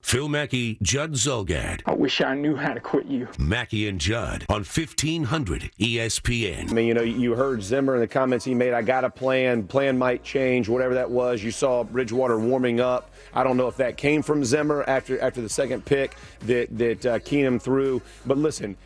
Phil Mackey, Judd Zulgad. I wish I knew how to quit you. Mackey and Judd on 1500 ESPN. I mean, you know, you heard Zimmer in the comments he made. I got a plan. Plan might change, whatever that was. You saw Bridgewater warming up. I don't know if that came from Zimmer after after the second pick that that uh, Keenum threw. But listen,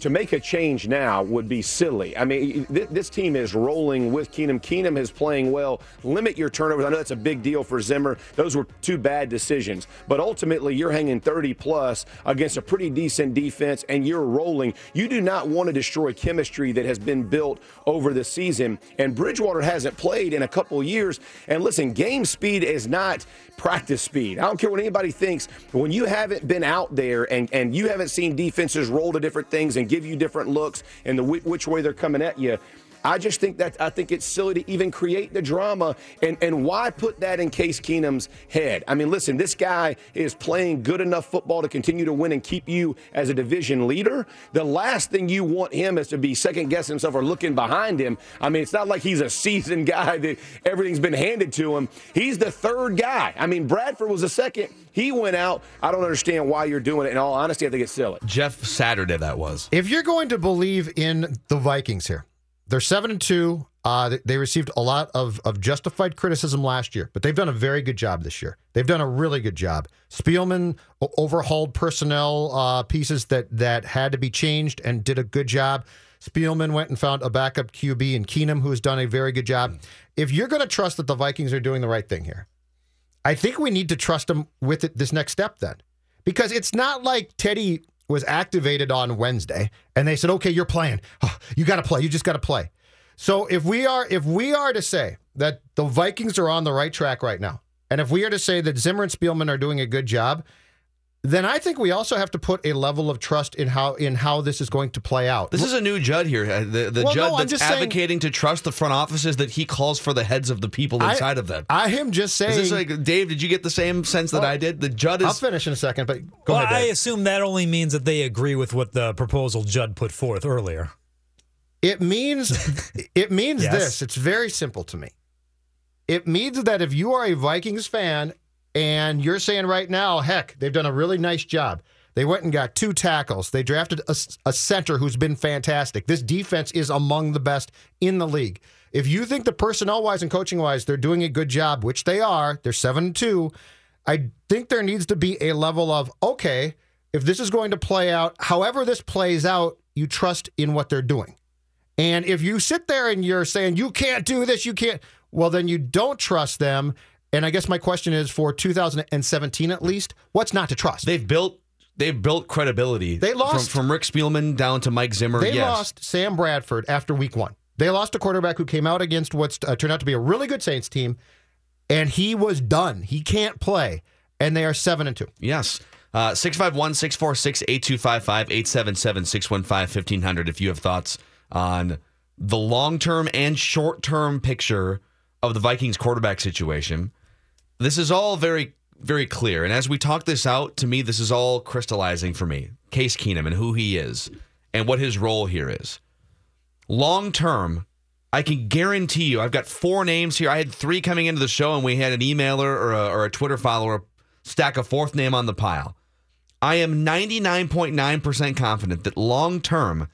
to make a change now would be silly. I mean, th- this team is rolling with Keenum. Keenum is playing well. Limit your turnovers. I know that's a big deal for Zimmer. Those were two bad decisions. But ultimately, you're hanging 30 plus against a pretty decent defense and you're rolling. You do not want to destroy chemistry that has been built over the season. And Bridgewater hasn't played in a couple years. And listen, game speed is not practice speed. I don't care what anybody thinks. When you haven't been out there and, and you haven't seen defenses roll to different things and give you different looks and the which way they're coming at you, I just think that I think it's silly to even create the drama and, and why put that in Case Keenum's head? I mean, listen, this guy is playing good enough football to continue to win and keep you as a division leader. The last thing you want him is to be second guessing himself or looking behind him. I mean, it's not like he's a seasoned guy that everything's been handed to him. He's the third guy. I mean, Bradford was the second. He went out. I don't understand why you're doing it. In all honesty, I think it's silly. Jeff Saturday, that was. If you're going to believe in the Vikings here, they're seven and two. Uh, they received a lot of, of justified criticism last year, but they've done a very good job this year. They've done a really good job. Spielman overhauled personnel uh, pieces that that had to be changed and did a good job. Spielman went and found a backup QB in Keenum, who has done a very good job. If you're going to trust that the Vikings are doing the right thing here, I think we need to trust them with it, this next step then, because it's not like Teddy was activated on Wednesday, and they said, "Okay, you're playing. Oh, you got to play. You just got to play." So if we are if we are to say that the Vikings are on the right track right now, and if we are to say that Zimmer and Spielman are doing a good job, then I think we also have to put a level of trust in how in how this is going to play out. This is a new Judd here. Uh, The, the Well, Judd no, that's just saying- advocating to trust the front offices that he calls for the heads of the people inside I, of them. I am just saying. Is this like Dave? Did you get the same sense that Well, I did? The Judd I'll finish in a second, but go well, ahead. I assume that only means that they agree with what the proposal Judd put forth earlier. It means it means Yes. this. It's very simple to me. It means that if you are a Vikings fan and you're saying right now, heck, they've done a really nice job. They went and got two tackles. They drafted a, a center who's been fantastic. This defense is among the best in the league. If you think the personnel wise and coaching wise they're doing a good job, which they are, they're seven and two. I think there needs to be a level of okay, if this is going to play out, however this plays out, you trust in what they're doing. And if you sit there and you're saying you can't do this, you can't, well, then you don't trust them. And I guess my question is for 2017 at least, what's not to trust? they've built they've built credibility. They lost- from, from Rick Spielman down to Mike Zimmer. They yes. lost Sam Bradford after week one. They lost a quarterback who came out against what's uh, turned out to be a really good Saints team, and he was done. He can't play, and they are seven and two. Yes. Uh, 651 646 8255 877 615 1500 if you have thoughts on the long term and short term picture of the Vikings quarterback situation. This is all very, very clear. And as we talk this out, to me, this is all crystallizing for me. Case Keenum and who he is and what his role here is. Long term, I can guarantee you, I've got four names here. I had three coming into the show, and we had an emailer or a, or a Twitter follower stack a fourth name on the pile. I am 99.9% confident that long term,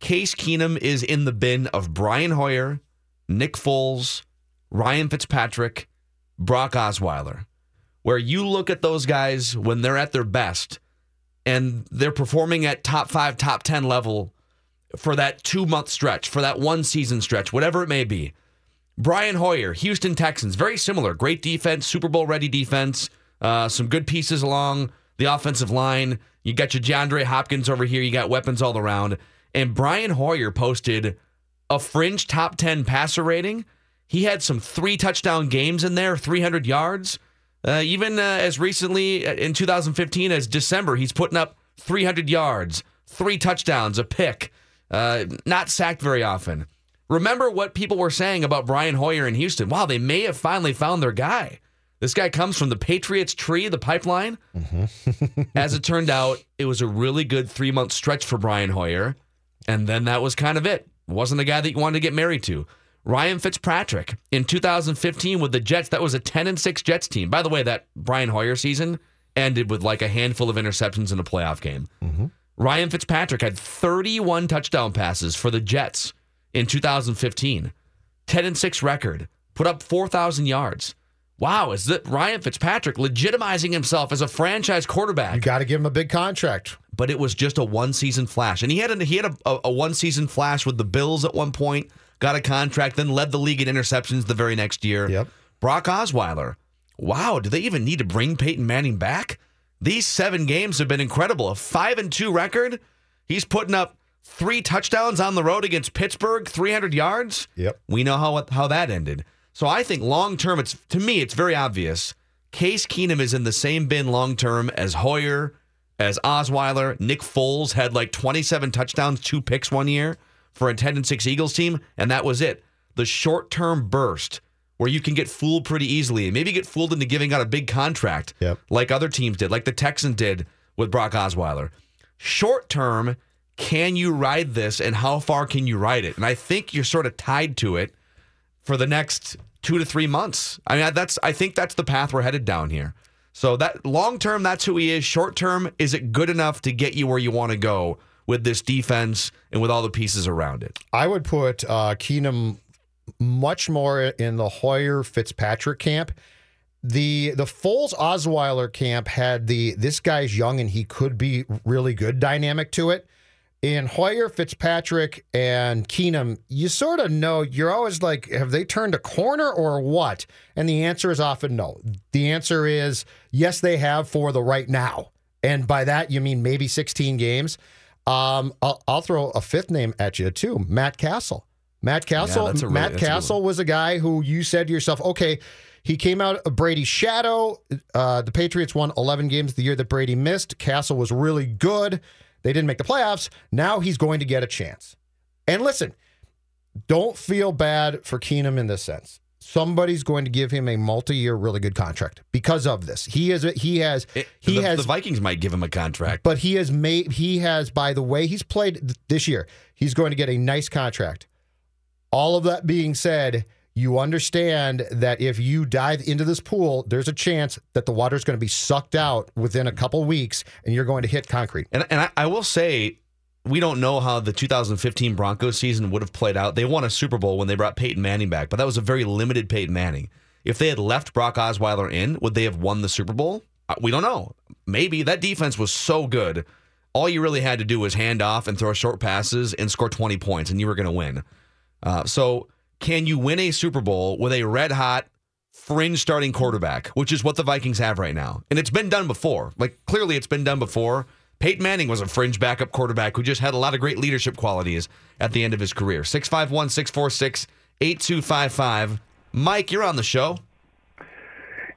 Case Keenum is in the bin of Brian Hoyer, Nick Foles, Ryan Fitzpatrick, Brock Osweiler. where you look at those guys when they're at their best and they're performing at top five, top 10 level for that two month stretch, for that one season stretch, whatever it may be. Brian Hoyer, Houston Texans, very similar. Great defense, Super Bowl ready defense, uh, some good pieces along the offensive line. You got your DeAndre Hopkins over here. You got weapons all around. And Brian Hoyer posted a fringe top 10 passer rating. He had some three touchdown games in there, 300 yards. Uh, even uh, as recently in 2015 as December, he's putting up 300 yards, three touchdowns, a pick, uh, not sacked very often. Remember what people were saying about Brian Hoyer in Houston. Wow, they may have finally found their guy. This guy comes from the Patriots tree, the pipeline. Mm-hmm. As it turned out, it was a really good three month stretch for Brian Hoyer. And then that was kind of it. Wasn't the guy that you wanted to get married to. Ryan Fitzpatrick in 2015 with the Jets, that was a 10 and 6 Jets team. By the way, that Brian Hoyer season ended with like a handful of interceptions in a playoff game. Mm-hmm. Ryan Fitzpatrick had 31 touchdown passes for the Jets in 2015. 10 and 6 record, put up 4,000 yards. Wow, is that Ryan Fitzpatrick legitimizing himself as a franchise quarterback? You got to give him a big contract. But it was just a one season flash, and he had a, he had a, a, a one season flash with the Bills at one point. Got a contract, then led the league in interceptions the very next year. Yep. Brock Osweiler. Wow, do they even need to bring Peyton Manning back? These seven games have been incredible. A five and two record. He's putting up three touchdowns on the road against Pittsburgh, 300 yards. Yep. We know how how that ended. So I think long term, it's to me, it's very obvious. Case Keenum is in the same bin long term as Hoyer, as Osweiler. Nick Foles had like 27 touchdowns, two picks one year for a 10 and 6 Eagles team, and that was it. The short term burst where you can get fooled pretty easily and maybe get fooled into giving out a big contract yep. like other teams did, like the Texans did with Brock Osweiler. Short term, can you ride this and how far can you ride it? And I think you're sort of tied to it for the next two to three months. I mean, that's I think that's the path we're headed down here. So that long term, that's who he is. Short term, is it good enough to get you where you want to go with this defense and with all the pieces around it? I would put uh, Keenum much more in the Hoyer Fitzpatrick camp. The the Foles Osweiler camp had the this guy's young and he could be really good dynamic to it in Hoyer, Fitzpatrick, and Keenum, you sort of know, you're always like, have they turned a corner or what? And the answer is often no. The answer is yes, they have for the right now. And by that, you mean maybe 16 games. Um, I'll, I'll, throw a fifth name at you, too Matt Cassel. Matt Cassel. Yeah, really, Matt Cassel was a guy who you said to yourself, okay, he came out of Brady's shadow. Uh, the Patriots won 11 games the year that Brady missed. Cassel was really good. They didn't make the playoffs. Now he's going to get a chance. And listen, don't feel bad for Keenum in this sense. Somebody's going to give him a multi-year, really good contract because of this. He is. He has. It, he the, has. The Vikings might give him a contract, but he has made. He has. By the way, he's played this year. He's going to get a nice contract. All of that being said, you understand that if you dive into this pool, there's a chance that the water is going to be sucked out within a couple weeks and you're going to hit concrete. And, and I, I, will say, we don't know how the 2015 Broncos season would have played out. They won a Super Bowl when they brought Peyton Manning back, but that was a very limited Peyton Manning. If they had left Brock Osweiler in, would they have won the Super Bowl? Uh, we don't know. Maybe that defense was so good. All you really had to do was hand off and throw short passes and score 20 points, and you were going to win. Uh, so can you win a Super Bowl with a red hot fringe starting quarterback, which is what the Vikings have right now? And it's been done before. Like clearly it's been done before. Peyton Manning was a fringe backup quarterback who just had a lot of great leadership qualities at the end of his career. 651 646 8255. Mike, you're on the show.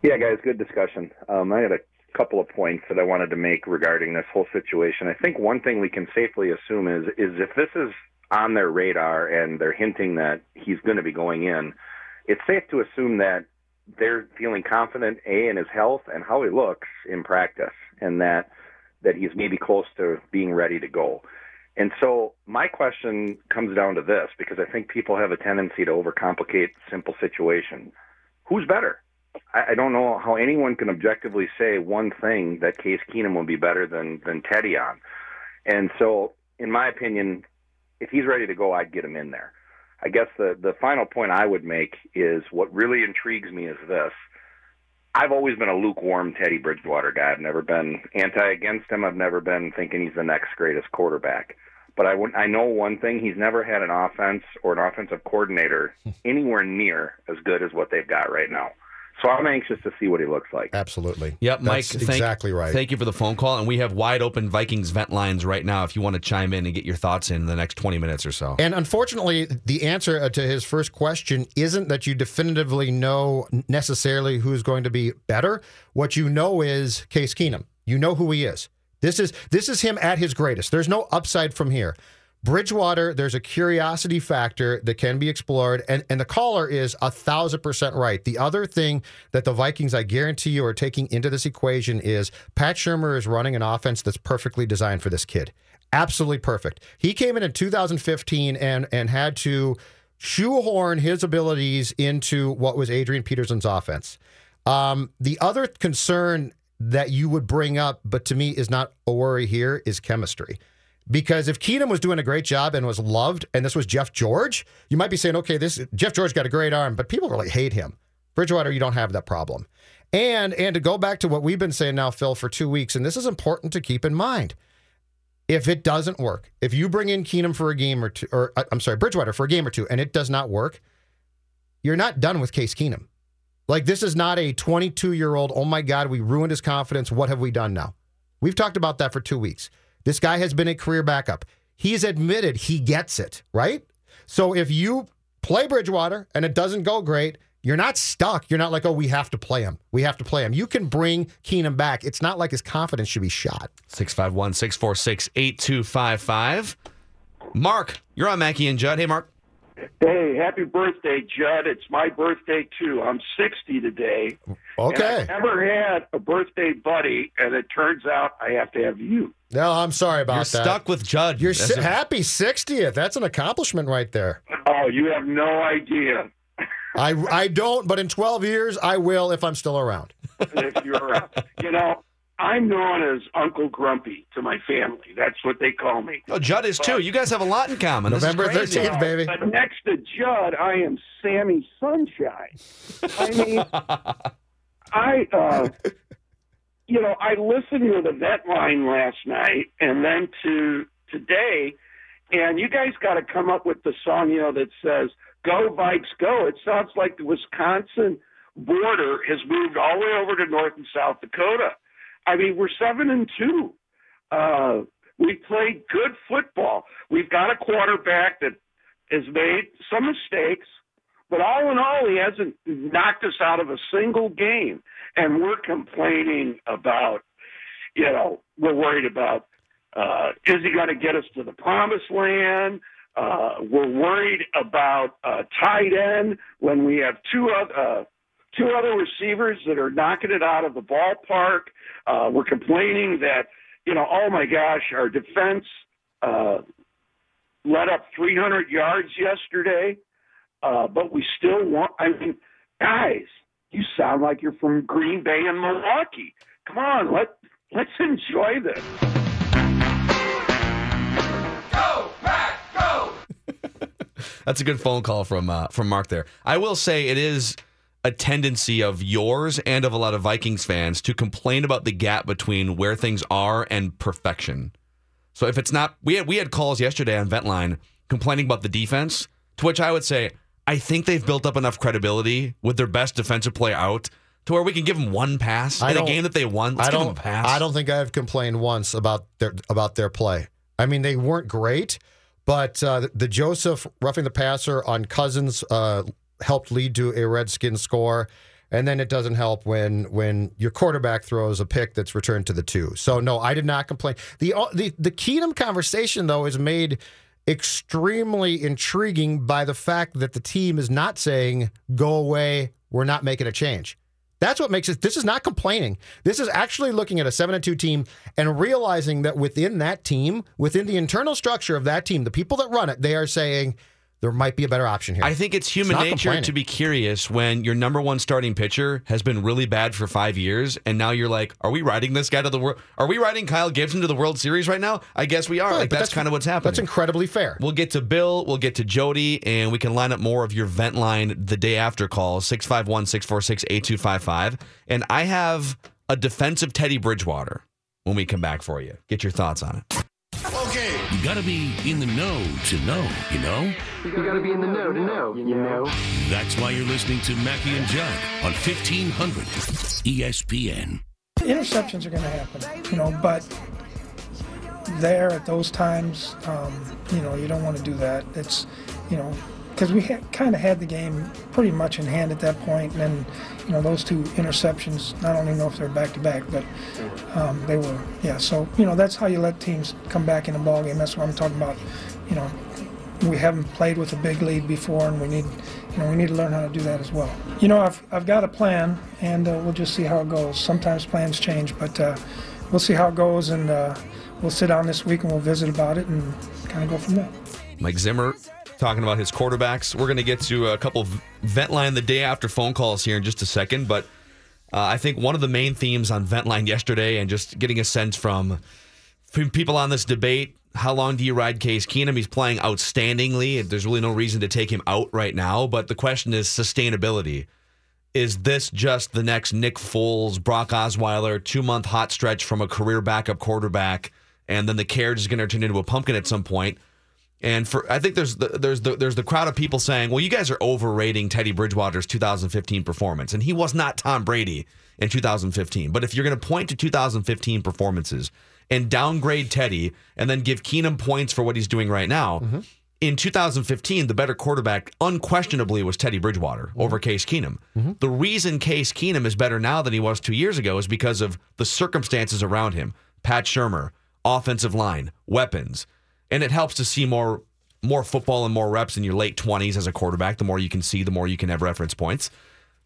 Yeah, guys, good discussion. Um, I had a couple of points that I wanted to make regarding this whole situation. I think one thing we can safely assume is is if this is on their radar and they're hinting that he's going to be going in, it's safe to assume that they're feeling confident a in his health and how he looks in practice, and that that he's maybe close to being ready to go. And so my question comes down to this because I think people have a tendency to overcomplicate simple situation. Who's better? I, I don't know how anyone can objectively say one thing that Case Keenum will be better than than Teddy on. And so, in my opinion, if he's ready to go, I'd get him in there. I guess the the final point I would make is what really intrigues me is this: I've always been a lukewarm Teddy Bridgewater guy. I've never been anti against him. I've never been thinking he's the next greatest quarterback. But I, I know one thing: he's never had an offense or an offensive coordinator anywhere near as good as what they've got right now. So I'm anxious to see what he looks like. Absolutely. Yep, Mike. That's thank- exactly right. Thank you for the phone call, and we have wide open Vikings vent lines right now. If you want to chime in and get your thoughts in the next twenty minutes or so. And unfortunately, the answer uh, to his first question isn't that you definitively know necessarily who's going to be better. What you know is Case Keenum. You know who he is. This is this is him at his greatest. There's no upside from here. Bridgewater, there's a curiosity factor that can be explored, and, and the caller is a thousand percent right. The other thing that the Vikings, I guarantee you, are taking into this equation is Pat Shurmur is running an offense that's perfectly designed for this kid. Absolutely perfect. He came in in 2015 and and had to shoehorn his abilities into what was Adrian Peterson's offense. Um, the other concern that you would bring up, but to me is not a worry here, is chemistry. Because if Keenum was doing a great job and was loved, and this was Jeff George, you might be saying, okay, this Jeff George got a great arm, but people really hate him. Bridgewater, you don't have that problem. And and to go back to what we've been saying now, Phil, for two weeks, and this is important to keep in mind. If it doesn't work, if you bring in Keenum for a game or two, or uh, I'm sorry, Bridgewater for a game or two, and it does not work, you're not done with Case Keenum. Like this is not a 22 year old. Oh my God, we ruined his confidence. What have we done now? We've talked about that for two weeks. This guy has been a career backup. He's admitted he gets it, right? So if you play Bridgewater and it doesn't go great, you're not stuck. You're not like, oh, we have to play him. We have to play him. You can bring Keenum back. It's not like his confidence should be shot. 651 646 8255. Mark, you're on Mackey and Judd. Hey, Mark. Hey, happy birthday, Judd. It's my birthday too. I'm 60 today. Okay. And I never had a birthday buddy, and it turns out I have to have you. No, I'm sorry about You're that. stuck with Judd. You're si- a- happy 60th. That's an accomplishment right there. Oh, you have no idea I, I don't, but in 12 years, I will if I'm still around. if you're around. You know, I'm known as Uncle Grumpy to my family. That's what they call me. Oh, Judd is too. You guys have a lot in common. This November crazy. 13th, baby. But next to Judd, I am Sammy Sunshine. I mean, I, uh, you know, I listened to the vet line last night and then to today, and you guys got to come up with the song, you know, that says "Go Vikes, Go." It sounds like the Wisconsin border has moved all the way over to North and South Dakota. I mean, we're seven and two. Uh, we played good football. We've got a quarterback that has made some mistakes, but all in all, he hasn't knocked us out of a single game. And we're complaining about, you know, we're worried about uh, is he going to get us to the promised land? Uh, we're worried about uh, tight end when we have two other. Two other receivers that are knocking it out of the ballpark. Uh, we're complaining that, you know, oh my gosh, our defense uh, let up 300 yards yesterday, uh, but we still want. I mean, guys, you sound like you're from Green Bay and Milwaukee. Come on, let let's enjoy this. Go Pack, go! That's a good phone call from uh, from Mark there. I will say it is a tendency of yours and of a lot of Vikings fans to complain about the gap between where things are and perfection. So if it's not, we had we had calls yesterday on Ventline complaining about the defense, to which I would say I think they've built up enough credibility with their best defensive play out to where we can give them one pass I in a game that they won. Let's I give don't. them a pass. I don't think I've complained once about their about their play. I mean, they weren't great, but uh, the Joseph roughing the passer on Cousins uh, helped lead to a Redskin score, and then it doesn't help when when your quarterback throws a pick that's returned to the two. So no, I did not complain. the uh, the The Keenum conversation though is made extremely intriguing by the fact that the team is not saying go away. We're not making a change. That's what makes it. This is not complaining. This is actually looking at a seven and two team and realizing that within that team, within the internal structure of that team, the people that run it, they are saying, there might be a better option here. I think it's human not nature to be curious when your number one starting pitcher has been really bad for five years, and now you're like, "Are we riding this guy to the world? Are we riding Kyle Gibson to the World Series right now?" I guess we are. Right, like but that's, kind of what's happening. That's incredibly fair. We'll get to Bill, we'll get to Jody, and we can line up more of your vent line the day after call 651 646 8255. And I have a defensive Teddy Bridgewater when we come back for you. Get your thoughts on it. Okay. You gotta be in the know to know, you know? You gotta be in the know to know, you know. That's why you're listening to Mackey and Judd on E 1500 ESPN. interceptions are going to happen, you know, but there at those times, um, you know, you don't want to do that. It's, you know, because we kind of had the game pretty much in hand at that point. point, and then, you know, those two interceptions. I don't even know if they're back to back, but um, they were. Yeah, so you know, that's how you let teams come back in a ball game. That's what I'm talking about. You know, we haven't played with a big lead before, and we need, you know, we need to learn how to do that as well. You know, I've I've got a plan, and uh, we'll just see how it goes. Sometimes plans change, but uh, we'll see how it goes, and uh, we'll sit down this week and we'll visit about it and kind of go from there. Mike Zimmer talking about his quarterbacks. We're going to get to a couple vent line the day after phone calls here in just a second, but uh, I think one of the main themes on vent line yesterday, and just getting a sense from, from people on this debate. How long do you ride Case Keenum? He's playing outstandingly. There's really no reason to take him out right now. But the question is sustainability. Is this just the next Nick Foles, Brock Osweiler, two month hot stretch from a career backup quarterback, and then the carriage is going to turn into a pumpkin at some point? And for I think there's the, there's the there's the crowd of people saying, "Well, you guys are overrating Teddy Bridgewater's 2015 performance, and he was not Tom Brady in 2015." But if you're going to point to 2015 performances and downgrade Teddy, and then give Keenum points for what he's doing right now, mm-hmm. in 2015, the better quarterback unquestionably was Teddy Bridgewater mm-hmm. over Case Keenum. Mm-hmm. The reason Case Keenum is better now than he was two years ago is because of the circumstances around him. Pat Shurmur, offensive line, weapons and it helps to see more more football and more reps in your late 20s as a quarterback. The more you can see the more you can have reference points.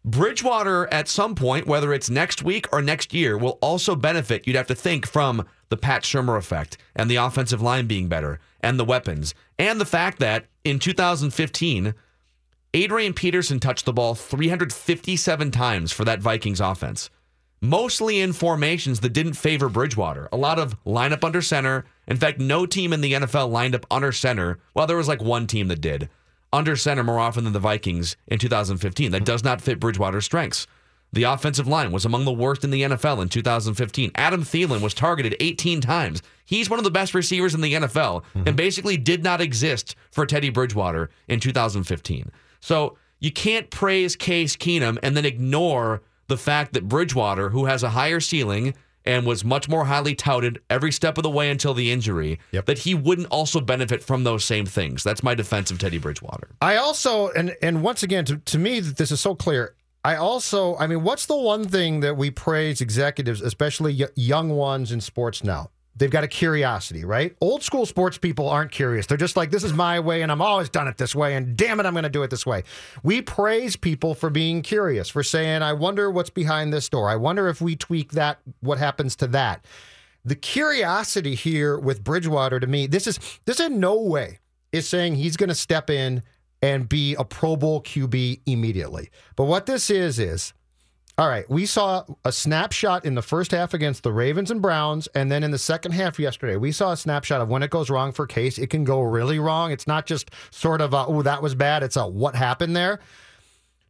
Bridgewater at some point whether it's next week or next year will also benefit. You'd have to think from the pat shurmur effect and the offensive line being better and the weapons and the fact that in 2015 adrian peterson touched the ball 357 times for that vikings offense mostly in formations that didn't favor Bridgewater. A lot of lineup under center. In fact, no team in the NFL lined up under center. Well, there was like one team that did under center more often than the Vikings in 2015. That does not fit Bridgewater's strengths. The offensive line was among the worst in the NFL in 2015. Adam Thielen was targeted 18 times. He's one of the best receivers in the NFL and mm-hmm. basically did not exist for Teddy Bridgewater in 2015. So you can't praise Case Keenum and then ignore the fact that Bridgewater, who has a higher ceiling and was much more highly touted every step of the way until the injury, that he wouldn't also benefit from those same things. That's my defense of Teddy Bridgewater. I also, and and once again, to, to me, this is so clear. I also, I mean, what's the one thing that we praise executives, especially y- young ones in sports now? They've got a curiosity, right? Old school sports people aren't curious. They're just like, this is my way, and I'm always done it this way, and damn it, I'm going to do it this way. We praise people for being curious, for saying, I wonder what's behind this door. I wonder if we tweak that, what happens to that. The curiosity here with Bridgewater to me, this is this in no way is saying he's going to step in and be a Pro Bowl QB immediately. But what this is is all right, we saw a snapshot in the first half against the Ravens and Browns, and then in the second half yesterday, we saw a snapshot of when it goes wrong for Case. It can go really wrong. It's not just sort of, a, oh, that was bad. It's a what happened there.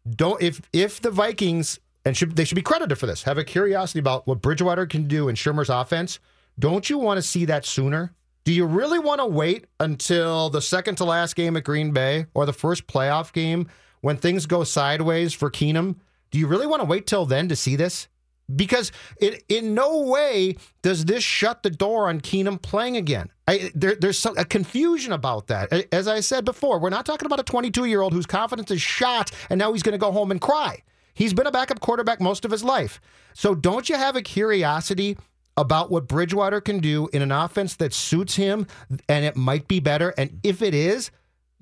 Don't if if the Vikings and should they should be credited for this have a curiosity about what Bridgewater can do in Shurmur's offense. Don't you want to see that sooner? Do you really want to wait until the second to last game at Green Bay or the first playoff game when things go sideways for Keenum? Do you really want to wait till then to see this? Because it, in no way does this shut the door on Keenum playing again. I, there, there's some, a confusion about that. As I said before, we're not talking about a 22 year old whose confidence is shot and now he's going to go home and cry. He's been a backup quarterback most of his life. So don't you have a curiosity about what Bridgewater can do in an offense that suits him and it might be better? And if it is,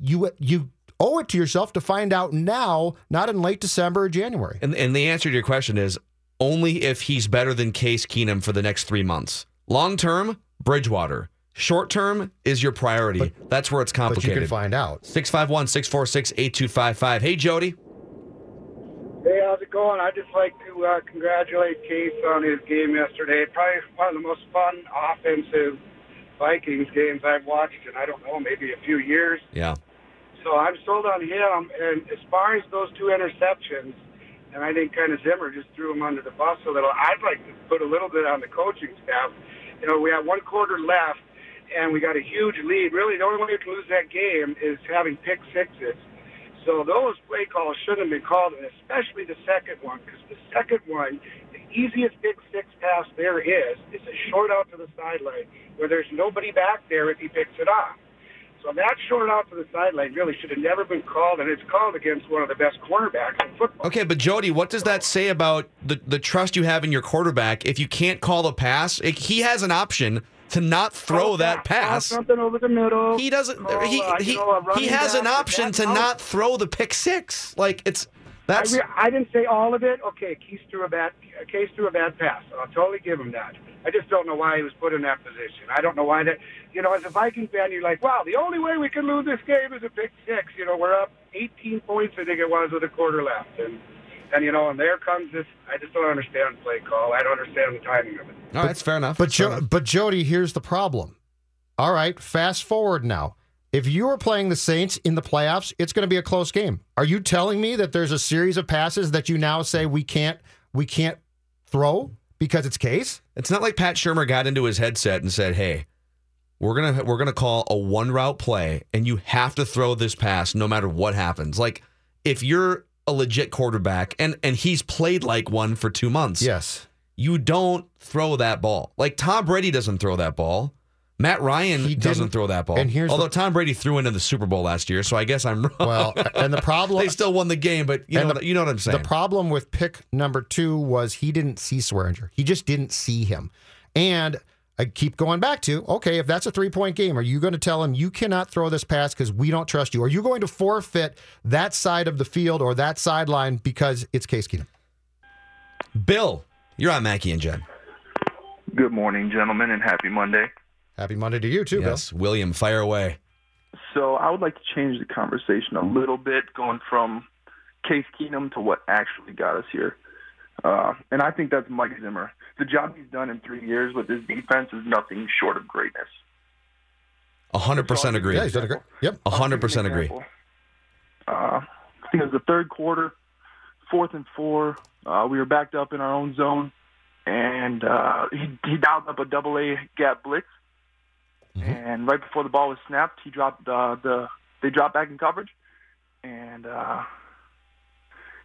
you you owe it to yourself to find out now, not in late December or January. And, and the answer to your question is only if he's better than Case Keenum for the next three months. Long term, Bridgewater. Short term is your priority. That's where it's But you can find out. 651 646 8255. Hey, Jody. Hey, how's it going? I'd just like to uh, congratulate Case on his game yesterday. Probably one of the most fun offensive Vikings games I've watched in, I don't know, maybe a few years. Yeah. So I'm sold on him. And as far as those two interceptions, and I think kind of Zimmer just threw him under the bus a little, I'd like to put a little bit on the coaching staff. You know, we have one quarter left, and we got a huge lead. Really, the only way we can lose that game is having pick sixes. So those play calls shouldn't have been called, and especially the second one, because the second one, the easiest big six pass there is, is a short out to the sideline where there's nobody back there if he picks it off. So that short out to the sideline really should have never been called, and it's called against one of the best cornerbacks in football. Okay, but Jody, what does that say about the, the trust you have in your quarterback if you can't call a pass? It- he has an option to not throw Call that pass. something over the middle. He doesn't. Call, he uh, he, know, he has an option to not throw the pick six. Like it's that's. I, re- I didn't say all of it. Okay, Case threw a bad Case threw a bad pass. I'll totally give him that. I just don't know why he was put in that position. I don't know why that. You know, as a Viking fan, you're like, wow, the only way we can lose this game is a pick six. You know, we're up 18 points, I think it was, with a quarter left, and and you know, and there comes this. I just don't understand play call. I don't understand the timing of it. All right, that's fair enough. But That's fair enough. but Jody, here's the problem. All right, fast forward now. If you are playing the Saints in the playoffs, it's going to be a close game. Are you telling me that there's a series of passes that you now say we can't we can't throw because it's case? It's not like Pat Shurmur got into his headset and said, "Hey, we're gonna we're gonna call a one route play, and you have to throw this pass no matter what happens." Like if you're a legit quarterback, and and he's played like one for two months, Yes. you don't throw that ball. Like Tom Brady doesn't throw that ball. Matt Ryan He doesn't throw that ball. and here's Although the- Tom Brady threw into the Super Bowl last year, so I guess I'm wrong. Well, and the problem they still won the game, but you know, And what, you know what I'm saying. The problem with pick number two was he didn't see Swearinger. He just didn't see him. And I keep going back to okay, if that's a three point game, are you going to tell him you cannot throw this pass because we don't trust you? Are you going to forfeit that side of the field or that sideline because it's Case Keenum? Bill, you're on Mackey and Jen. Good morning, gentlemen, and happy Monday. Happy Monday to you too, yes, William, fire away. So I would like to change the conversation a little bit, going from Case Keenum to what actually got us here. Uh, and I think that's Mike Zimmer. The job he's done in three years with his defense is nothing short of greatness. hundred percent agree. Yeah, he's done a great. Yep, hundred percent agree. Example. Uh, I think it was the third quarter, fourth and four. Uh, we were backed up in our own zone, and uh, he, he dialed up a double A gap blitz. And right before the ball was snapped, he dropped uh, the. They dropped back in coverage, and uh,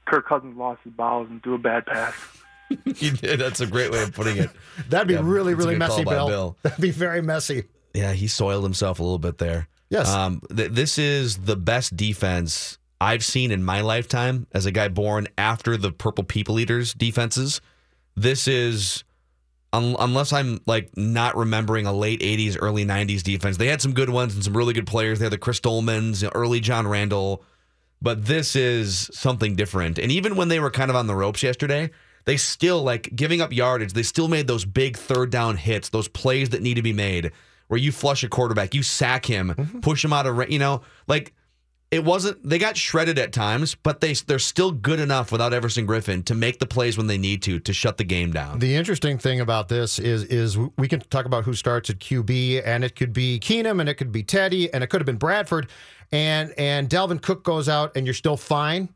Kirk Cousins lost his balls and threw a bad pass. you did. That's a great way of putting it. That'd be Yeah, really, really messy, Bill. Bill. That'd be very messy. Yeah, he soiled himself a little bit there. Yes. Um, th- this is the best defense I've seen in my lifetime as a guy born after the Purple People Eaters defenses. This is, un- unless I'm like not remembering a late 80s, early 90s defense. They had some good ones and some really good players. They had the Chris Dolemans, early John Randle. But this is something different. And even when they were kind of on the ropes yesterday, they still like giving up yardage. They still made those big third down hits, those plays that need to be made where you flush a quarterback, you sack him, mm-hmm. push him out of, you know, like it wasn't, they got shredded at times, but they, they're still good enough without Everson Griffen to make the plays when they need to, to shut the game down. The interesting thing about this is is we can talk about who starts at QB, and it could be Keenum, and it could be Teddy, and it could have been Bradford, and and Dalvin Cook goes out, and you're still fine.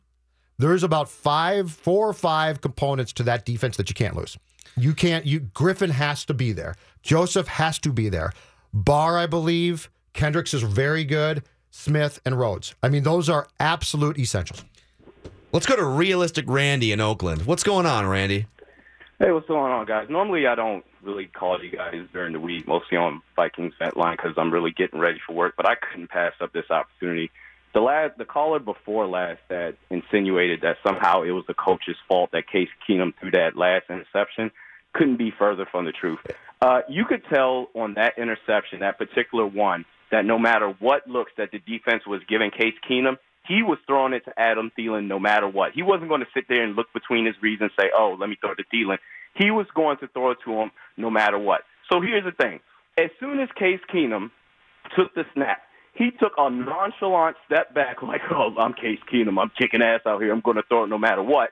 There's about five, four or five components to that defense that you can't lose. You can't. You Griffin has to be there. Joseph has to be there. Barr, I believe. Kendricks is very good. Smith and Rhodes. I mean, those are absolute essentials. Let's go to realistic Randy in Oakland. What's going on, Randy? Hey, what's going on, guys? Normally, I don't really call you guys during the week, mostly on Vikings Vent Line, because I'm really getting ready for work. But I couldn't pass up this opportunity. The last, the caller before last that insinuated that somehow it was the coach's fault that Case Keenum threw that last interception couldn't be further from the truth. Uh, you could tell on that interception, that particular one, that no matter what looks that the defense was giving Case Keenum, he was throwing it to Adam Thielen no matter what. He wasn't going to sit there and look between his reads and say, oh, let me throw it to Thielen. He was going to throw it to him no matter what. So here's the thing. As soon as Case Keenum took the snap, he took a nonchalant step back, like, "Oh, I'm Case Keenum. I'm kicking ass out here. I'm going to throw it no matter what."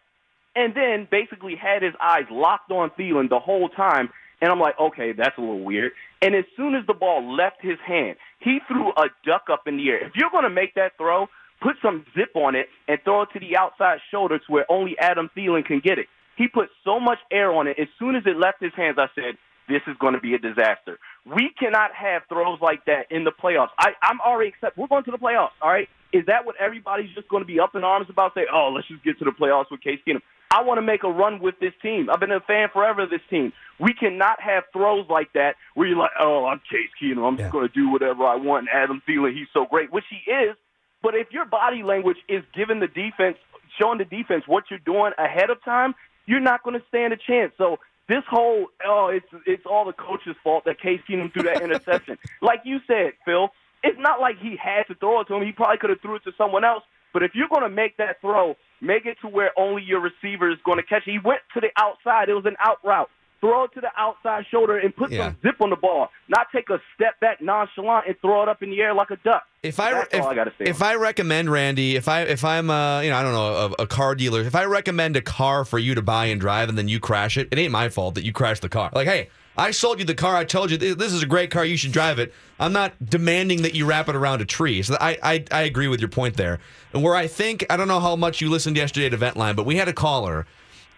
And then basically had his eyes locked on Thielen the whole time. And I'm like, okay, that's a little weird. And as soon as the ball left his hand, he threw a duck up in the air. If you're going to make that throw, put some zip on it and throw it to the outside shoulder to where only Adam Thielen can get it. He put so much air on it. As soon as it left his hands, I said, this is going to be a disaster. We cannot have throws like that in the playoffs. I, I'm already accept. We're going to the playoffs. All right. Is that what everybody's just going to be up in arms about? Say, oh, let's just get to the playoffs with Case Keenum. I want to make a run with this team. I've been a fan forever of this team. We cannot have throws like that where you're like, oh, I'm Case Keenum. I'm just going to do whatever I want. And Adam Thielen, he's so great, which he is. But if your body language is giving the defense, showing the defense what you're doing ahead of time, you're not going to stand a chance. So this whole oh, it's it's all the coach's fault that Case Keenum threw that interception. like you said, Phil, it's not like he had to throw it to him. He probably could have threw it to someone else. But if you're going to make that throw, make it to where only your receiver is going to catch it. He went to the outside. It was an out route. Throw it to the outside shoulder and put Yeah. some zip on the ball. Not take a step back nonchalant and throw it up in the air like a duck. If I That's if, all I got to say. if I recommend Randy, if I if I'm uh you know I don't know a, a car dealer, if I recommend a car for you to buy and drive and then you crash it, it ain't my fault that you crashed the car. Like hey, I sold you the car. I told you this is a great car. You should drive it. I'm not demanding that you wrap it around a tree. So I I, I agree with your point there. And where I think I don't know how much you listened yesterday to Ventline, but we had a caller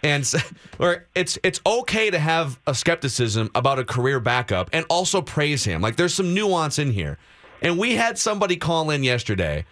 and where it's it's okay to have a skepticism about a career backup and also praise him. Like there's some nuance in here. And we had somebody call in yesterday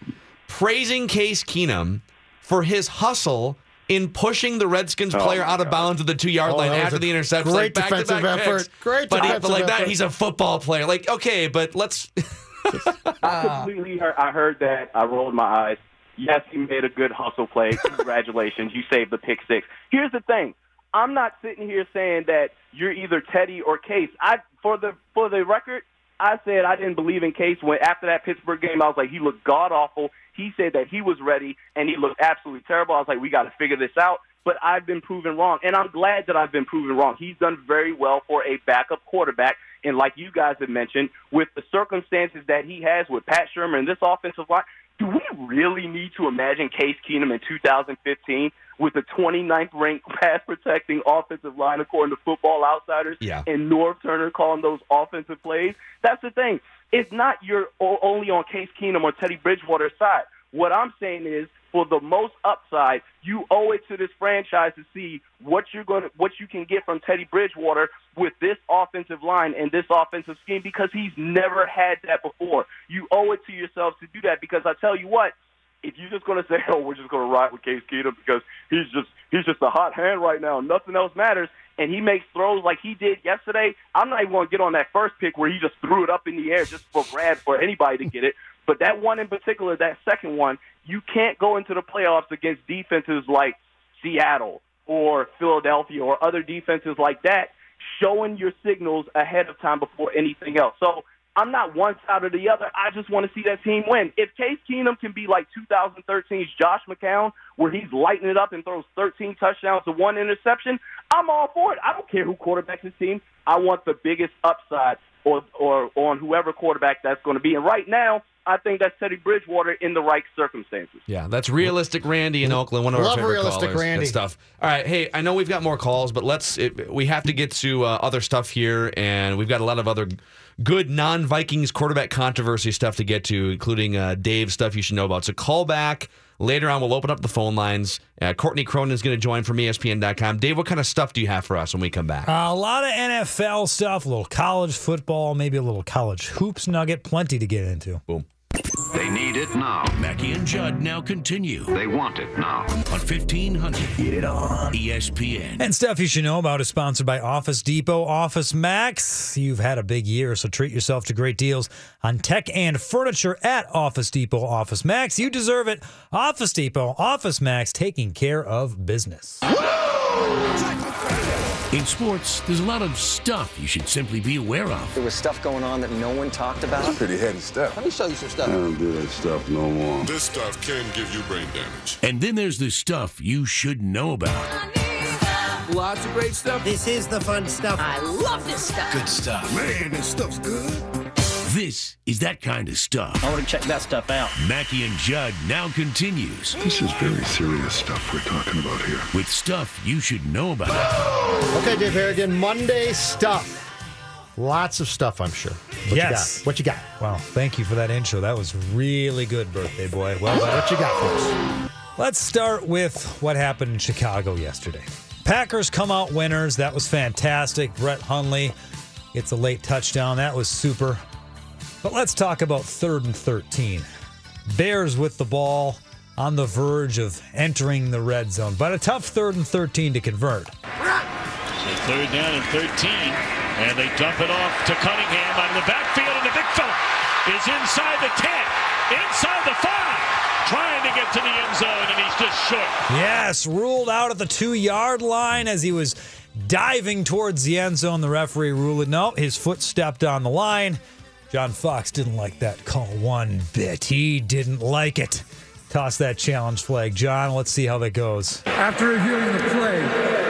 praising Case Keenum for his hustle in pushing the Redskins Oh, player my out of bounds at the two yard Oh, line after the interception. great like back-to-back defensive picks. effort. Great but, he- but defensive like that, he's a football player. Like okay, but let's. I completely heard. I heard that. I rolled my eyes. Yes, you made a good hustle play. Congratulations, you saved the pick six. Here's the thing. I'm not sitting here saying that you're either Teddy or Case. I for the for the record, I said I didn't believe in Case when after that Pittsburgh game. I was like, he looked god awful. He said that he was ready, and he looked absolutely terrible. I was like, we got to figure this out. But I've been proven wrong, and I'm glad that I've been proven wrong. He's done very well for a backup quarterback, and like you guys have mentioned, with the circumstances that he has with Pat Shurmur and this offensive line, do we really need to imagine Case Keenum in 2015 with the 29th ranked pass protecting offensive line according to Football Outsiders Yeah. and Norv Turner calling those offensive plays? That's the thing. It's not you're only on Case Keenum or Teddy Bridgewater's side. What I'm saying is, for the most upside, you owe it to this franchise to see what you're going to, what you can get from Teddy Bridgewater with this offensive line and this offensive scheme because he's never had that before. You owe it to yourselves to do that because I tell you what, if you're just going to say, "Oh, we're just going to ride with Case Keenum because he's just he's just a hot hand right now, nothing else matters," and he makes throws like he did yesterday, I'm not even going to get on that first pick where he just threw it up in the air just for grab for anybody to get it. But that one in particular, that second one, you can't go into the playoffs against defenses like Seattle or Philadelphia or other defenses like that, showing your signals ahead of time before anything else. So I'm not one side or the other. I just want to see that team win. If Case Keenum can be like 2013's Josh McCown, where he's lighting it up and throws 13 touchdowns to one interception, I'm all for it. I don't care who quarterbacks his team. I want the biggest upside or or on whoever quarterback that's going to be. And right now, I think that's Teddy Bridgewater in the right circumstances. Yeah, that's realistic Randy in Oakland, one of our favorite realistic callers. Randy. Good stuff. All right, hey, I know we've got more calls, but let's it, we have to get to uh, other stuff here, and we've got a lot of other good non-Vikings quarterback controversy stuff to get to, including uh, Dave stuff you should know about. So call back later on. We'll open up the phone lines. Uh, Courtney Cronin is going to join from ESPN.com. Dave, what kind of stuff do you have for us when we come back? a lot of NFL stuff, a little college football, maybe a little college hoops nugget, plenty to get into. Boom. They need it now. Mackey and Judd now continue. They want it now. On 1500. Get it on. ESPN. And stuff you should know about is sponsored by Office Depot Office Max. You've had a big year, so treat yourself to great deals on tech and furniture at Office Depot Office Max. You deserve it. Office Depot Office Max, taking care of business. In sports, there's a lot of stuff you should simply be aware of. There was stuff going on that no one talked about. Pretty heady stuff. Let me show you some stuff. I don't do that stuff no more. This stuff can give you brain damage. And then there's the stuff you should know about. Lots of great stuff. This is the fun stuff. I love this stuff. Good stuff. Man, this stuff's good. This is that kind of stuff. I want to check that stuff out. Mackey and Judd now continues This is very serious stuff we're talking about here. with stuff you should know about. Okay, Dave Harrigan, Monday stuff. Lots of stuff, I'm sure. What yes. You got? What you got? Wow. Thank you for that intro. That was really good, birthday boy. Well. What you got for us? Let's start with what happened in Chicago yesterday. Packers come out winners. That was fantastic. Brett Hundley gets a late touchdown. That was super. But let's talk about third and 13. Bears with the ball on the verge of entering the red zone, but a tough third and 13 to convert. So third down and 13, and they dump it off to Cunningham on the backfield, and the big fella is inside the 10, inside the 5, trying to get to the end zone, and he's just short. Yes, ruled out at the two yard line as he was diving towards the end zone. The referee ruled it. No, his foot stepped on the line. John Fox didn't like that call one bit. He didn't like it. Toss that challenge flag. John, let's see how that goes. After reviewing the play,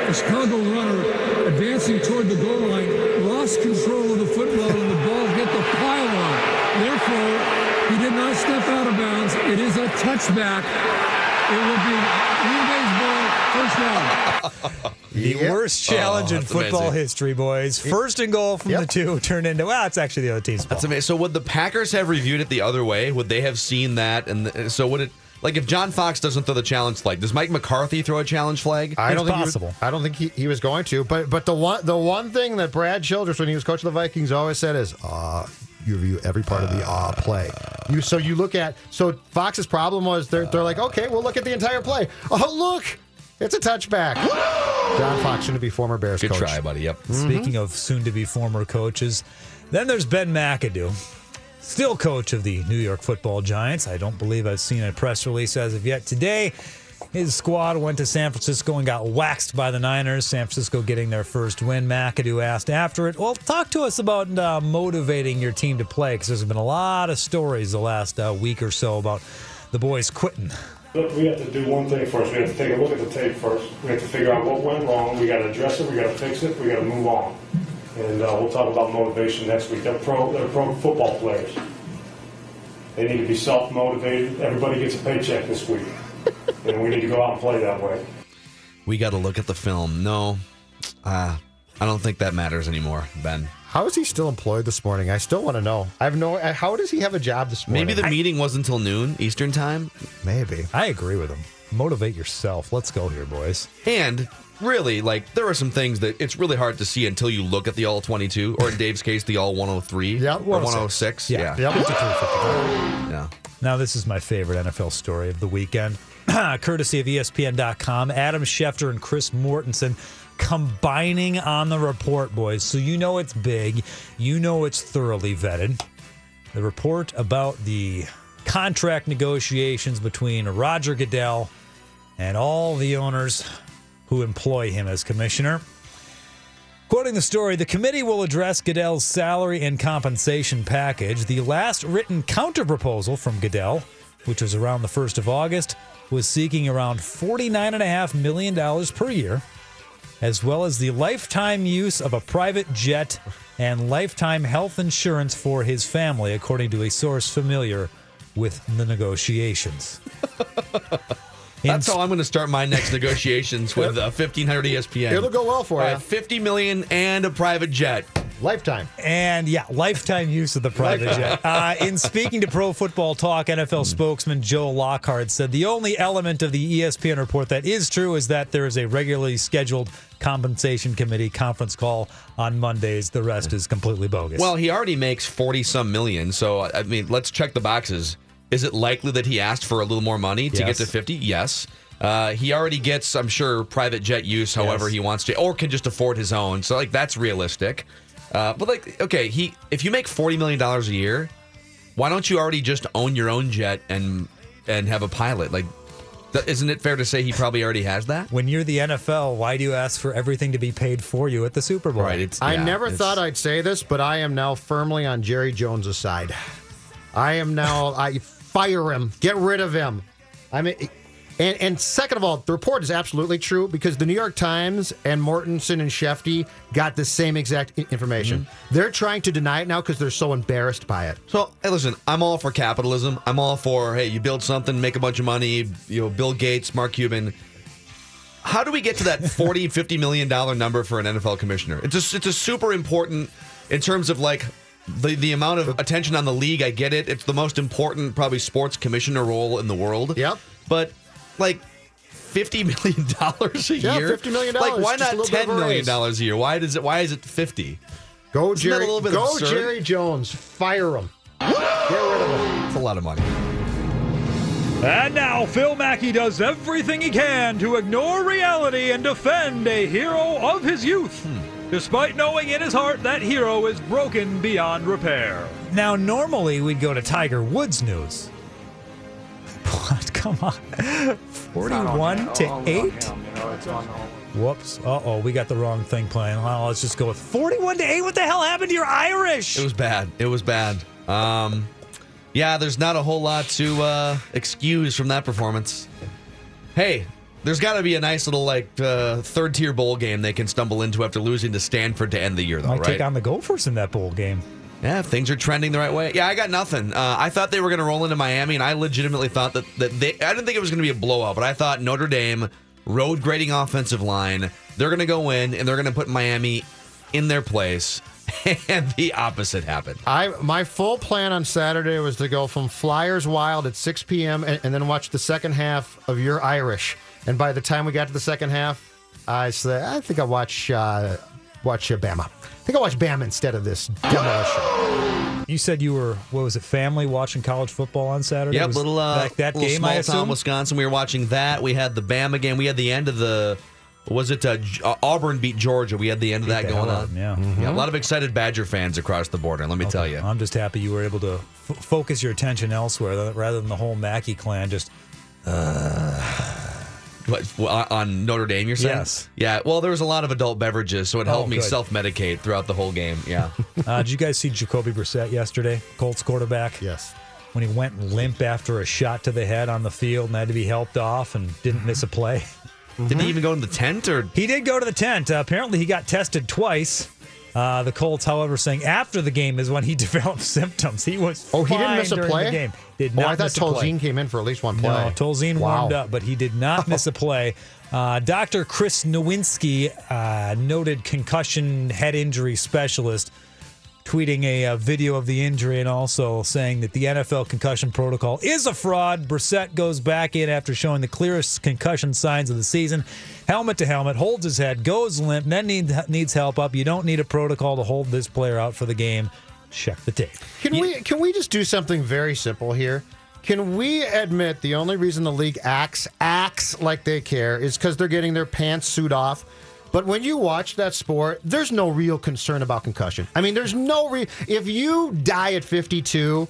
the Chicago runner advancing toward the goal line lost control of the football and the ball hit the pylon. Therefore, he did not step out of bounds. It is a touchback. It will be Green Bay's ball, first down. The worst challenge Oh, in football amazing. history, boys. First and goal from the two turned into, well, it's actually the other team's ball. That's amazing. So would the Packers have reviewed it the other way? Would they have seen that? And the, so would it? Like if John Fox doesn't throw the challenge flag, does Mike McCarthy throw a challenge flag? I don't think He was, I don't think he, he was going to. But but the one the one thing that Brad Childress, when he was coach of the Vikings, always said is, uh, you review every part of the uh, play. You so you look at so Fox's problem was they're they're like, okay, we'll look at the entire play. Oh look, it's a touchback. John Fox, soon to be former Bears Good coach. try, buddy. Yep. Speaking of soon to be former coaches, then there's Ben McAdoo, still coach of the New York football Giants. I don't believe I've seen a press release as of yet today. His squad went to San Francisco and got waxed by the Niners. San Francisco getting their first win. McAdoo asked after it, Well, talk to us about uh, motivating your team to play because there's been a lot of stories the last uh, week or so about the boys quitting. Look, we have to do one thing first. We have to take a look at the tape first. We have to figure out what went wrong. We got to address it. We got to fix it. We got to move on. And uh, we'll talk about motivation next week. They're pro. They're pro football players. They need to be self-motivated. Everybody gets a paycheck this week, and we need to go out and play that way. We got to look at the film. No, uh, I don't think that matters anymore, Ben. How is he still employed this morning? I still want to know. I have no. How does he have a job this morning? Maybe the meeting was until noon Eastern time. Maybe. I agree with him. Motivate yourself. Let's go here, boys. And really, like there are some things that it's really hard to see until you look at the all 22, or in Dave's case, the all 103 Yeah, or 106. Yeah. Yeah. Yeah. Yeah. Now, this is my favorite NFL story of the weekend, courtesy of ESPN.com. Adam Schefter and Chris Mortensen combining on the report, boys. So you know it's big, you know it's thoroughly vetted. The report about the contract negotiations between Roger Goodell and all the owners who employ him as commissioner. Quoting the story, the committee will address Goodell's salary and compensation package. The last written counterproposal from Goodell, which was around the 1st of August, was seeking around $49.5 million per year, as well as the lifetime use of a private jet and lifetime health insurance for his family, according to a source familiar with the negotiations. That's how I'm going to start my next negotiations with uh, 1500 ESPN. It'll go well for All you. right, 50 million and a private jet. Lifetime. And yeah, lifetime use of the private jet. Uh, in speaking to Pro Football Talk, NFL spokesman Joe Lockhart said the only element of the ESPN report that is true is that there is a regularly scheduled compensation committee conference call on Mondays. The rest is completely bogus. Well, he already makes 40 some million. So, I mean, let's check the boxes. Is it likely that he asked for a little more money to Yes. get to 50? Yes. Uh, he already gets, I'm sure, private jet use however Yes. he wants to, or can just afford his own. So, like, that's realistic. Uh, but, like, okay, he if you make $40 million a year, why don't you already just own your own jet and and have a pilot? Like, th- isn't it fair to say he probably already has that? when you're the NFL, why do you ask for everything to be paid for you at the Super Bowl? Right. It's, I yeah, never it's- thought I'd say this, but I am now firmly on Jerry Jones' side. I am now. I fire him. Get rid of him. I mean, And, and second of all, the report is absolutely true because the New York Times and Mortensen and Shefty got the same exact information. Mm-hmm. They're trying to deny it now because they're so embarrassed by it. So, hey, listen, I'm all for capitalism. I'm all for, hey, you build something, make a bunch of money, you know, Bill Gates, Mark Cuban. How do we get to that 40, 50 million dollar number for an NFL commissioner? It's just it's a super important in terms of like the the amount of attention on the league. I get it. It's the most important probably sports commissioner role in the world. Yep. But like 50 million dollars a Yeah, year? $50 million, Like why not little bit 10 of a million raise. dollars a year? Why does it why is it 50? Go Isn't that a Jerry. little bit Go absurd? Jerry Jones. Fire him. Get rid of him. It's a lot of money. And now Phil Mackey does everything he can to ignore reality and defend a hero of his youth, hmm. Despite knowing in his heart that hero is broken beyond repair. Now, normally we'd go to Tiger Woods news. But come on. 41 to 8? Whoops. Uh oh, we got the wrong thing playing. Well, let's just go with 41 to 8. What the hell happened to your Irish? It was bad. It was bad. Um, yeah, there's not a whole lot to uh, excuse from that performance. Hey, there's got to be a nice little like uh, third tier bowl game they can stumble into after losing to Stanford to end the year, though, Might right? take on the Gophers in that bowl game. yeah, if things are trending the right way. Yeah, I got nothing. Uh, I thought they were going to roll into Miami, and I legitimately thought that, that they. I didn't think it was going to be a blowout, but I thought Notre Dame, road grading offensive line, they're going to go in and they're going to put Miami in their place, and the opposite happened. I my full plan on Saturday was to go from Flyers Wild at 6 p.m. and, and then watch the second half of Your Irish. And by the time we got to the second half, I said, I think I'll watch uh, watch uh, Bama. I think I'll watch Bama instead of this demolition. You said you were what was it? Family watching college football on Saturday. Yep, little uh, that, that little game. small I town assume. Wisconsin. We were watching that. We had the Bama game. We had the end of the. Was it uh, uh, Auburn beat Georgia? We had the end of that going hell on. out, yeah. yeah, a lot of excited Badger fans across the border. Let me tell you. I'm just happy you were able to f- focus your attention elsewhere rather than the whole Mackey clan. Just What, on Notre Dame, you're saying? Yes. Yeah. Well, there was a lot of adult beverages, so it helped Oh, me self-medicate throughout the whole game. Yeah. uh, did you guys see Jacoby Brissett yesterday, Colts quarterback? Yes. When he went limp after a shot to the head on the field and had to be helped off and didn't miss a play. Didn't he even go in the tent or? He did go to the tent. Uh, apparently, he got tested twice. Uh, the Colts, however, saying after the game is when he developed symptoms. He was Oh, he didn't miss a play. The game did oh, not I thought. Tolzien came in for at least one play. No, Tolzien Wow. warmed up, but he did not miss a play. Uh, Dr. Chris Nowinski, uh, noted concussion head injury specialist, tweeting a, uh video of the injury and also saying that the NFL concussion protocol is a fraud. Brissett goes back in after showing the clearest concussion signs of the season. Helmet to helmet, holds his head, goes limp, then need, needs help up. You don't need a protocol to hold this player out for the game. Check the tape. Can we can we just do something very simple here? Can we admit the only reason the league acts acts like they care is because they're getting their pants suit off? But when you watch that sport, there's no real concern about concussion. I mean, there's no re- if you die at 52,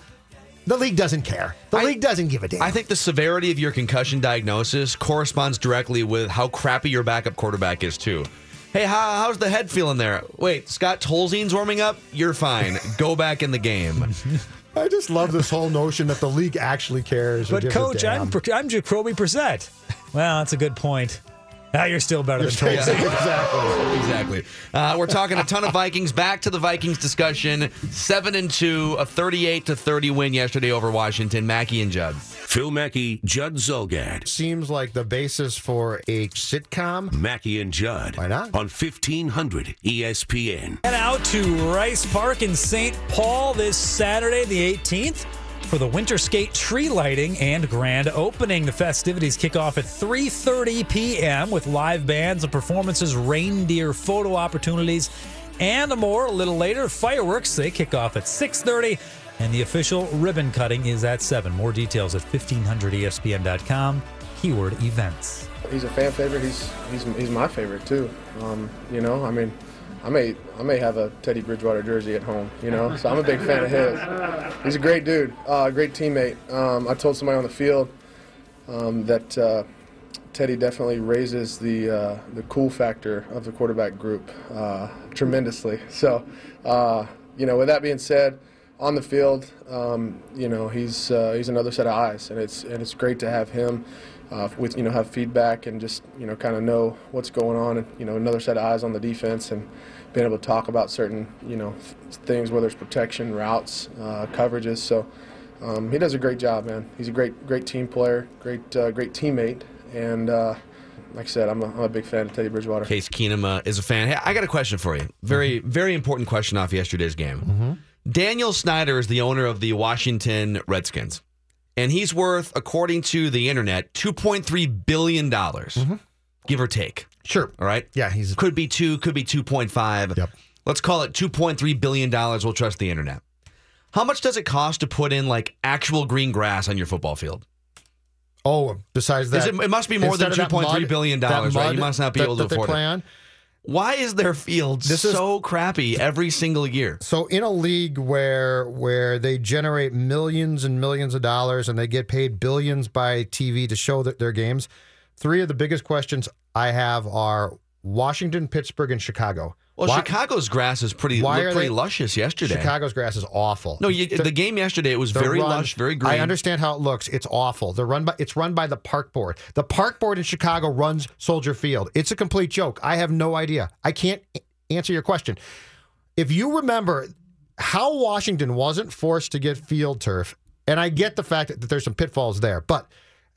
the league doesn't care. The league doesn't give a damn. I think the severity of your concussion diagnosis corresponds directly with how crappy your backup quarterback is too. Hey, how, how's the head feeling there? Wait, Scott Tolzien's warming up. You're fine. Go back in the game. I just love this whole notion that the league actually cares. But coach. I'm I'm Jacoby Brissett. Well, that's a good point. Now you're still better than Yeah, exactly. exactly. Uh, we're talking a ton of Vikings. Back to the Vikings discussion. Seven and two, a thirty-eight to thirty win yesterday over Washington. Mackey and Judd. Phil Mackey, Judd Zulgad. Seems like the basis for a sitcom. Mackey and Judd. Why not? On E 1500 ESPN. Head out to Rice Park in St. Paul this Saturday, the 18th, for the Winter Skate tree lighting and grand opening. The festivities kick off at 3:30 p.m. with live bands and performances, reindeer photo opportunities, and more. A little later, fireworks they kick off at 6:30, and the official ribbon cutting is at 7. More details at 1500espn.com. Keyword events. He's a fan favorite. He's he's he's my favorite too. Um, you know, I mean, I may I may have a Teddy Bridgewater jersey at home. You know, so I'm a big fan of his. He's a great dude, uh, great teammate. Um, I told somebody on the field um, that uh, Teddy definitely raises the uh, the cool factor of the quarterback group uh, tremendously. So, uh, you know, with that being said, on the field, um, you know, he's uh, he's another set of eyes, and it's and it's great to have him uh, with you know have feedback and just you know kind of know what's going on and you know another set of eyes on the defense and being able to talk about certain you know things whether it's protection, routes, uh, coverages. So um, he does a great job, man. He's a great great team player, great uh, great teammate, and uh, like I said, I'm a, I'm a big fan of Teddy Bridgewater. Case Keenum uh, is a fan. Hey, I got a question for you. Very, very important question off yesterday's game. Daniel Snyder is the owner of the Washington Redskins, and he's worth, according to the internet, two point three billion dollars, mm-hmm. give or take. Sure. All right. Yeah, he's could be two, could be two point five. Yep. Let's call it two point three billion dollars. We'll trust the internet. How much does it cost to put in like actual green grass on your football field? Oh, besides that, it, it must be more than two point three billion dollars, right? mud You must not be that- able to afford it. on. Why is their field This is- so crappy every single year? So in a league where where they generate millions and millions of dollars and they get paid billions by TV to show that their games, three of the biggest questions I have are Washington, Pittsburgh, and Chicago. Well, Why- Chicago's grass is pretty pretty they- luscious yesterday. Chicago's grass is awful. No, you, the, game yesterday it was very run- lush, very green. I understand how it looks. It's awful. They're run by it's run by the park board. The park board in Chicago runs Soldier Field. It's a complete joke. I have no idea. I can't answer your question. If you remember how Washington wasn't forced to get field turf, and I get the fact that there's some pitfalls there, but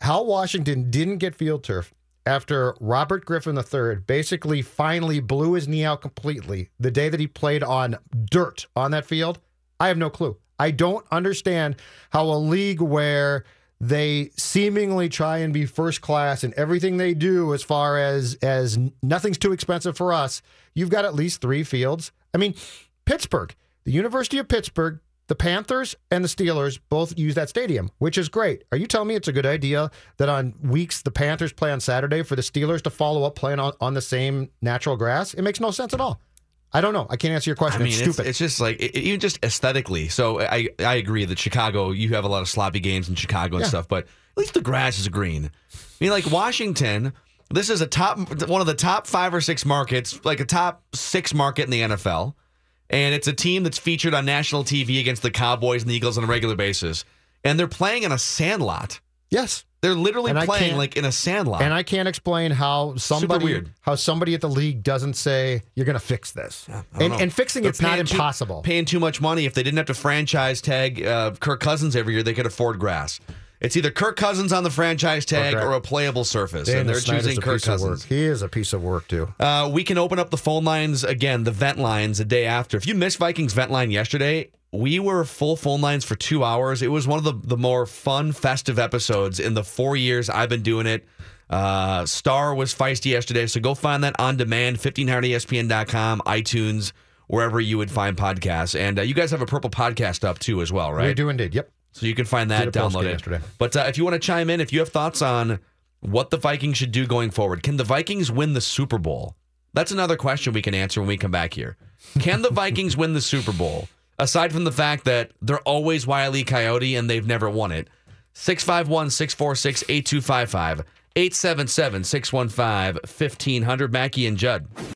how Washington didn't get field turf after Robert Griffin III basically finally blew his knee out completely the day that he played on dirt on that field, I have no clue. I don't understand how a league where they seemingly try and be first class in everything they do as far as as nothing's too expensive for us, you've got at least 3 fields. I mean, Pittsburgh, the University of Pittsburgh, the Panthers and the Steelers both use that stadium, which is great. Are you telling me it's a good idea that on weeks the Panthers play on Saturday for the Steelers to follow up playing on, on the same natural grass? It makes no sense at all. I don't know. I can't answer your I question. mean, it's it's, stupid. it's just like it, even just aesthetically. So I I agree that Chicago, you have a lot of sloppy games in Chicago and Yeah. stuff, but at least the grass is green. I mean, like Washington, this is a top one of the top five or six markets, like a top six market in the NFL, and it's a team that's featured on national TV against the Cowboys and the Eagles on a regular basis, and they're playing in a sandlot. Yes. They're literally And playing like in a sandlot. and I can't explain how somebody weird. how somebody at the league doesn't say you're going to fix this. Don't And, and fixing They're it's not too- impossible. paying too much money. If they didn't have to franchise tag uh, Kirk Cousins every year, they could afford grass. It's either Kirk Cousins on the franchise tag gra- or a playable surface, and they're Snyder's choosing Kirk piece of work. Cousins. He is a piece of work too. Uh, we can open up the phone lines again, the vent lines, a day after. If you missed Vikings vent line yesterday, we were full phone lines for two hours. It was one of the, the more fun, festive episodes in the four years I've been doing it. Uh, Star was feisty yesterday, so go find that on demand, 1500ESPN.com, iTunes, wherever you would find podcasts. And uh, you guys have a Purple podcast up too, as well, right? We do indeed. Yep. So you can find that, Did a post download it. yesterday. But uh, if you want to chime in, if you have thoughts on what the Vikings should do going forward, can the Vikings win the Super Bowl? That's another question we can answer when we come back here. Can the Vikings win the Super Bowl? Aside from the fact that they're always Wiley Coyote and they've never won it. 651 646 8255 877 615 1500. Mackey and Judd.